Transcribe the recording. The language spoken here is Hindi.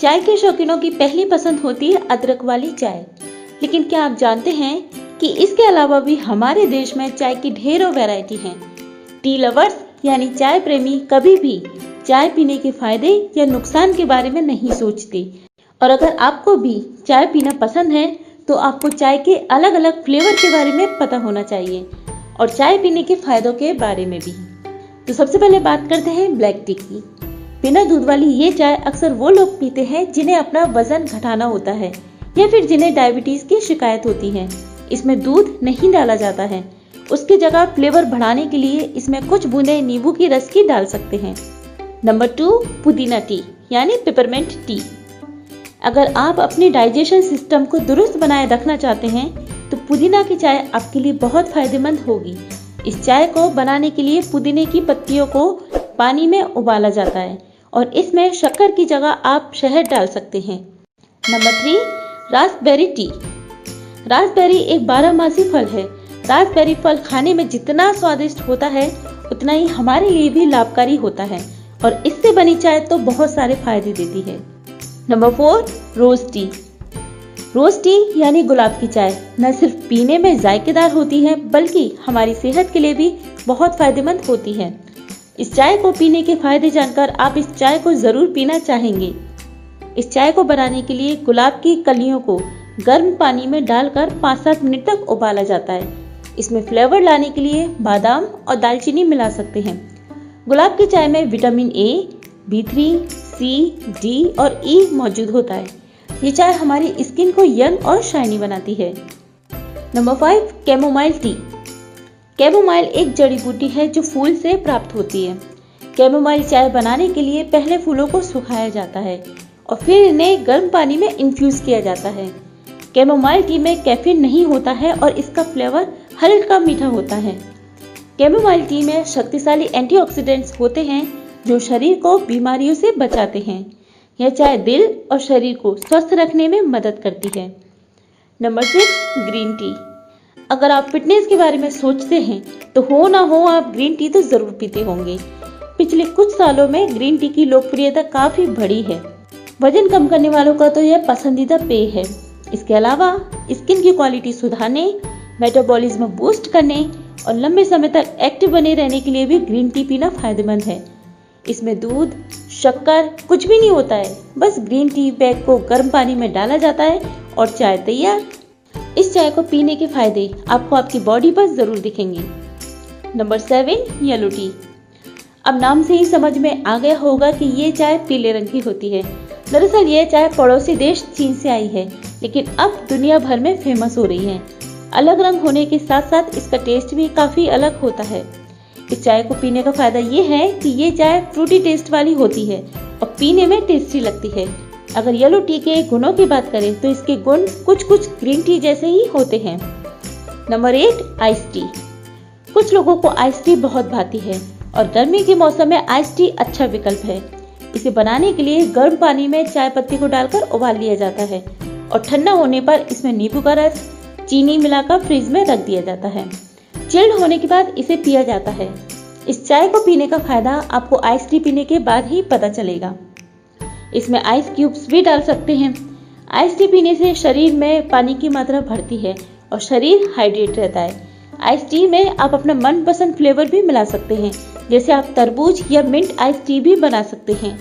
चाय के शौकीनों की पहली पसंद होती है अदरक वाली चाय। लेकिन क्या आप जानते हैं कि इसके अलावा भी हमारे देश में चाय की ढेरों वैरायटी हैं। टी लवर्स यानी चाय प्रेमी, कभी भी चाय पीने के फ़ायदे या नुकसान के बारे में नहीं सोचते। और अगर आपको भी चाय पीना पसंद है तो आपको चाय के अलग अलग फ्लेवर के बारे में पता होना चाहिए और चाय पीने के फायदों के बारे में भी। तो सबसे पहले बात करते हैं ब्लैक टी की। बिना दूध वाली ये चाय अक्सर वो लोग पीते हैं जिन्हें अपना वज़न घटाना होता है, या फिर जिन्हें डायबिटीज़ की शिकायत होती है। इसमें दूध नहीं डाला जाता है। उसकी जगह फ्लेवर बढ़ाने के लिए इसमें कुछ बूंदे नींबू की रस की डाल सकते हैं। नंबर टू, पुदीना टी, यानी पेपरमेंट टी अगर आप अपने डाइजेशन सिस्टम को दुरुस्त बनाए रखना चाहते हैं तो पुदीना की चाय आपके लिए बहुत फ़ायदेमंद होगी। इस चाय को बनाने के लिए पुदीने की पत्तियों को पानी में उबाला जाता है। और इसमें शक्कर की जगह आप शहद डाल सकते हैं। Number three raspberry tea. Raspberry एक बारहमासी फल है। रासबेरी फल खाने में जितना स्वादिष्ट होता है, उतना ही हमारे लिए भी लाभकारी होता है और इससे बनी चाय तो बहुत सारे फ़ायदे देती है। Number four, rose tea. Rose tea यानी गुलाब की चाय न सिर्फ़ पीने में जायकेदार होती है, बल्कि हमारी सेहत के लिए भी बहुत फ़ायदेमंद होती है। इस चाय को पीने के फ़ायदे जानकर आप इस चाय को ज़रूर पीना चाहेंगे। इस चाय को बनाने के लिए गुलाब की कलियों को गर्म पानी में डालकर पाँच सात मिनट तक उबाला जाता है। इसमें फ्लेवर लाने के लिए बादाम और दालचीनी मिला सकते हैं। गुलाब की चाय में vitamin A, B three, C, D और ई e मौजूद होता है। ये चाय हमारी स्किन को यंग और शाइनी बनाती है। Number five, chamomile tea. Chamomile एक जड़ी बूटी है जो फूल से प्राप्त होती है। कैमोमाइल चाय बनाने के लिए पहले फूलों को सुखाया जाता है और फिर इन्हें गर्म पानी में इन्फ्यूज किया जाता है। कैमोमाइल टी में कैफीन नहीं होता है और इसका फ्लेवर हल्का मीठा होता है। कैमोमाइल टी में शक्तिशाली एंटीऑक्सीडेंट्स होते हैं जो शरीर को बीमारियों से बचाते हैं। यह चाय दिल और शरीर को स्वस्थ रखने में मदद करती है। नंबर सिक्स ग्रीन टी अगर आप फिटनेस के बारे में सोचते हैं तो हो ना हो आप ग्रीन टी तो ज़रूर पीते होंगे। पिछले कुछ सालों में ग्रीन टी की लोकप्रियता काफ़ी बढ़ी है। वज़न कम करने वालों का तो यह पसंदीदा पेय है। इसके अलावा स्किन की क्वालिटी सुधारने मेटाबॉलिज्म बूस्ट करने और लंबे समय तक एक्टिव बने रहने के लिए भी ग्रीन टी पीना फ़ायदेमंद है। इसमें दूध, शक्कर, कुछ भी नहीं होता है। बस ग्रीन टी बैग को गर्म पानी में डाला जाता है और चाय तैयार इस चाय को पीने के फ़ायदे आपको आपकी बॉडी पर ज़रूर दिखेंगे। नंबर सेवन येलो टी अब नाम से ही समझ में आ गया होगा कि ये चाय पीले रंग की होती है। दरअसल ये चाय पड़ोसी देश चीन से आई है, लेकिन अब दुनिया भर में फ़ेमस हो रही है। अलग रंग होने के साथ साथ इसका टेस्ट भी काफ़ी अलग होता है। इस चाय को पीने का फ़ायदा ये है कि ये चाय फ्रूटी टेस्ट वाली होती है और पीने में टेस्टी लगती है। अगर येलो टी के गुणों की बात करें तो इसके गुण कुछ कुछ ग्रीन टी जैसे ही होते हैं। नंबर एट आइस टी कुछ लोगों को आइस टी बहुत भाती है और गर्मी के मौसम में आइस टी अच्छा विकल्प है। इसे बनाने के लिए गर्म पानी में चाय पत्ती को डालकर उबाल लिया जाता है और ठंडा होने पर इसमें नींबू का रस, चीनी मिलाकर फ्रिज में रख दिया जाता है। चिल्ड होने के बाद इसे पिया जाता है। इस चाय को पीने का फ़ायदा आपको आइस टी पीने के बाद ही पता चलेगा। इसमें आइस क्यूब्स भी डाल सकते हैं। आइस टी पीने से शरीर में पानी की मात्रा बढ़ती है और शरीर हाइड्रेट रहता है। आइस टी में आप अपना मनपसंद फ्लेवर भी मिला सकते हैं, जैसे आप तरबूज या मिंट आइस टी भी बना सकते हैं।